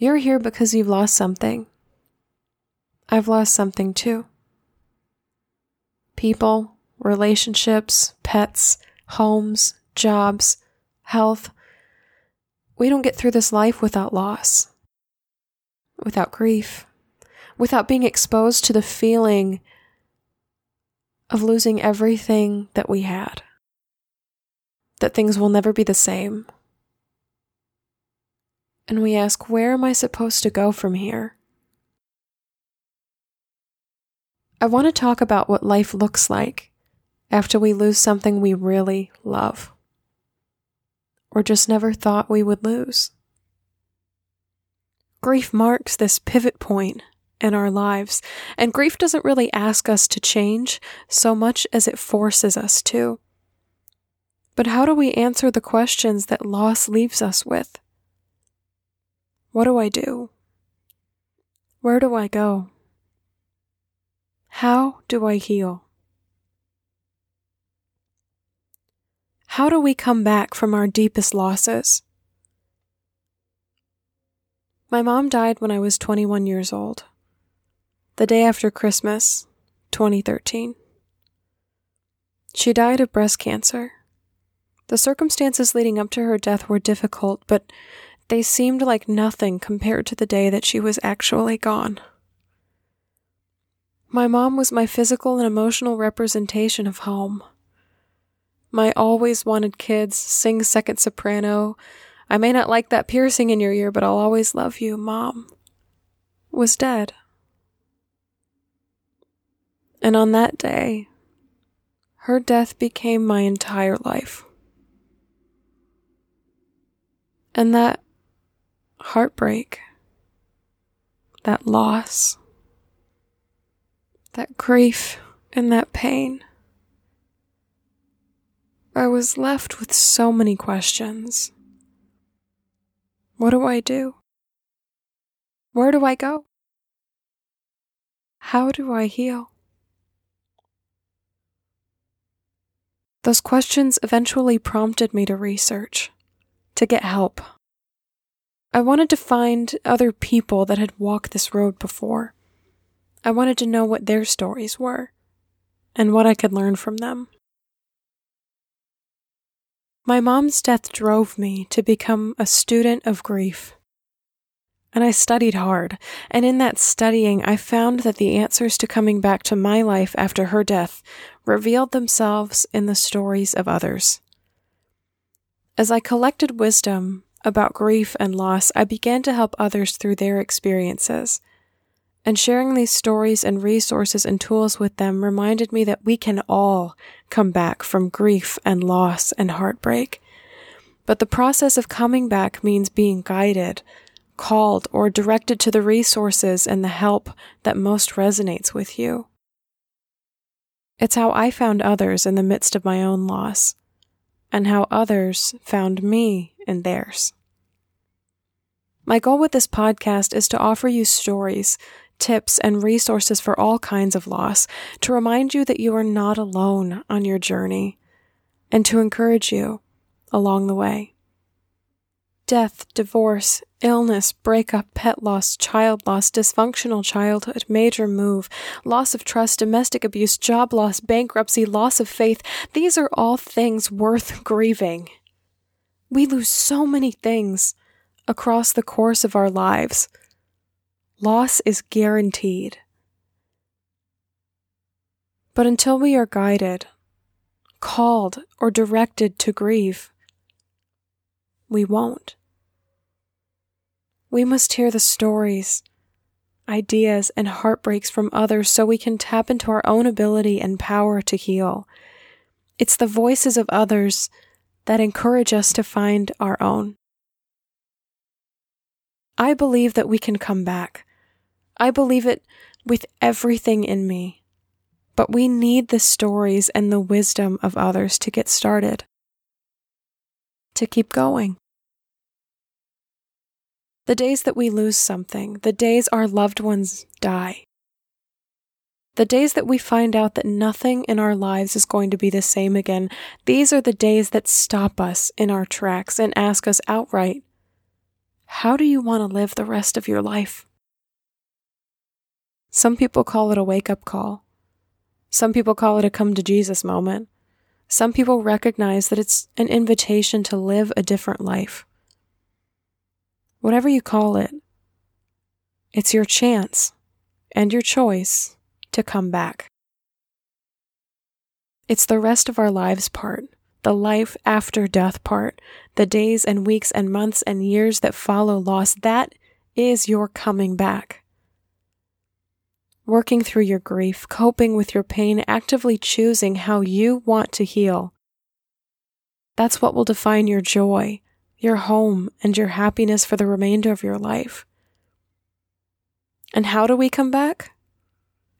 You're here because you've lost something. I've lost something too. People, relationships, pets, homes, jobs, health. We don't get through this life without loss, without grief, without being exposed to the feeling of losing everything that we had, that things will never be the same. And we ask, where am I supposed to go from here? I want to talk about what life looks like after we lose something we really love or just never thought we would lose. Grief marks this pivot point in our lives, and grief doesn't really ask us to change so much as it forces us to. But how do we answer the questions that loss leaves us with? What do I do? Where do I go? How do I heal? How do we come back from our deepest losses? My mom died when I was 21 years old, the day after Christmas, 2013. She died of breast cancer. The circumstances leading up to her death were difficult, but they seemed like nothing compared to the day that she was actually gone. My mom was my physical and emotional representation of home. My always wanted kids sing second soprano. I may not like that piercing in your ear, but I'll always love you, Mom. Was dead. And on that day, her death became my entire life. And that heartbreak, that loss, that grief, and that pain I was left with so many questions. What do I do? Where do I go? How do I heal? Those questions eventually prompted me to research, to get help. I wanted to find other people that had walked this road before. I wanted to know what their stories were and what I could learn from them. My mom's death drove me to become a student of grief. And I studied hard, and in that studying, I found that the answers to coming back to my life after her death revealed themselves in the stories of others. As I collected wisdom about grief and loss, I began to help others through their experiences. And sharing these stories and resources and tools with them reminded me that we can all come back from grief and loss and heartbreak. But the process of coming back means being guided, called, or directed to the resources and the help that most resonates with you. It's how I found others in the midst of my own loss, and how others found me in theirs. My goal with this podcast is to offer you stories tips, and resources for all kinds of loss to remind you that you are not alone on your journey and to encourage you along the way. Death, divorce, illness, breakup, pet loss, child loss, dysfunctional childhood, major move, loss of trust, domestic abuse, job loss, bankruptcy, loss of faith, these are all things worth grieving. We lose so many things across the course of our lives Loss is guaranteed. But until we are guided, called, or directed to grieve, we won't. We must hear the stories, ideas, and heartbreaks from others so we can tap into our own ability and power to heal. It's the voices of others that encourage us to find our own. I believe that we can come back I believe it with everything in me. But we need the stories and the wisdom of others to get started, to keep going. The days that we lose something, the days our loved ones die, the days that we find out that nothing in our lives is going to be the same again, these are the days that stop us in our tracks and ask us outright, How do you want to live the rest of your life? Some people call it a wake up call. Some people call it a come to Jesus moment. Some people recognize that it's an invitation to live a different life. Whatever you call it, it's your chance and your choice to come back. It's the rest of our lives part, the life after death part, the days and weeks and months and years that follow loss. That is your coming back. Working through your grief, coping with your pain, actively choosing how you want to heal. That's what will define your joy, your home, and your happiness for the remainder of your life. And how do we come back?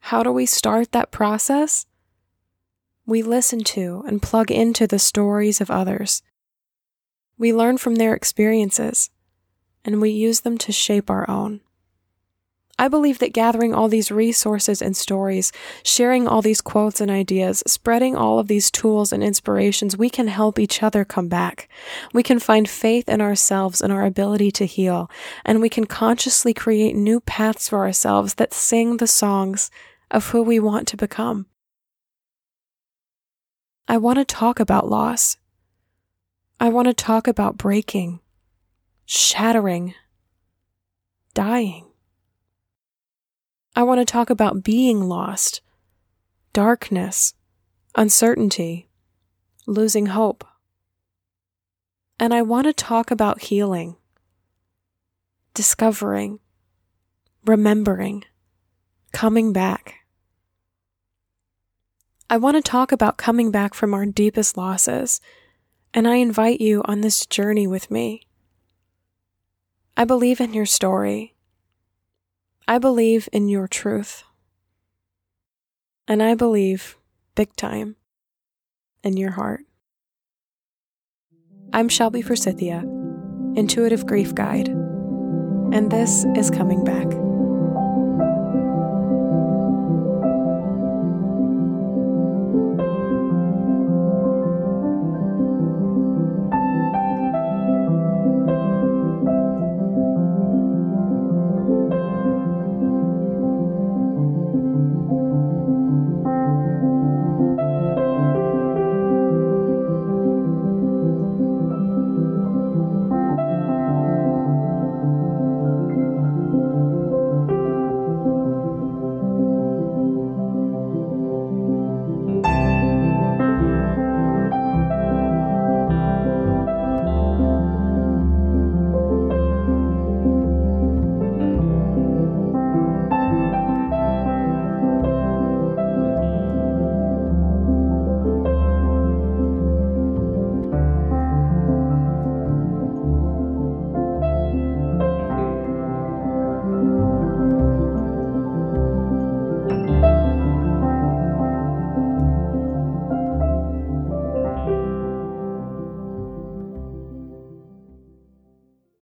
How do we start that process? We listen to and plug into the stories of others. We learn from their experiences, and we use them to shape our own. I believe that gathering all these resources and stories, sharing all these quotes and ideas, spreading all of these tools and inspirations, we can help each other come back. We can find faith in ourselves and our ability to heal, and we can consciously create new paths for ourselves that sing the songs of who we want to become. I want to talk about loss. I want to talk about breaking, shattering, dying. I want to talk about being lost, darkness, uncertainty, losing hope. And I want to talk about healing, discovering, remembering, coming back. I want to talk about coming back from our deepest losses, and I invite you on this journey with me. I believe in your story. I believe in your truth. And I believe, big time, in your heart. I'm Shelby Forsythia, Intuitive Grief Guide, and this is Coming Back.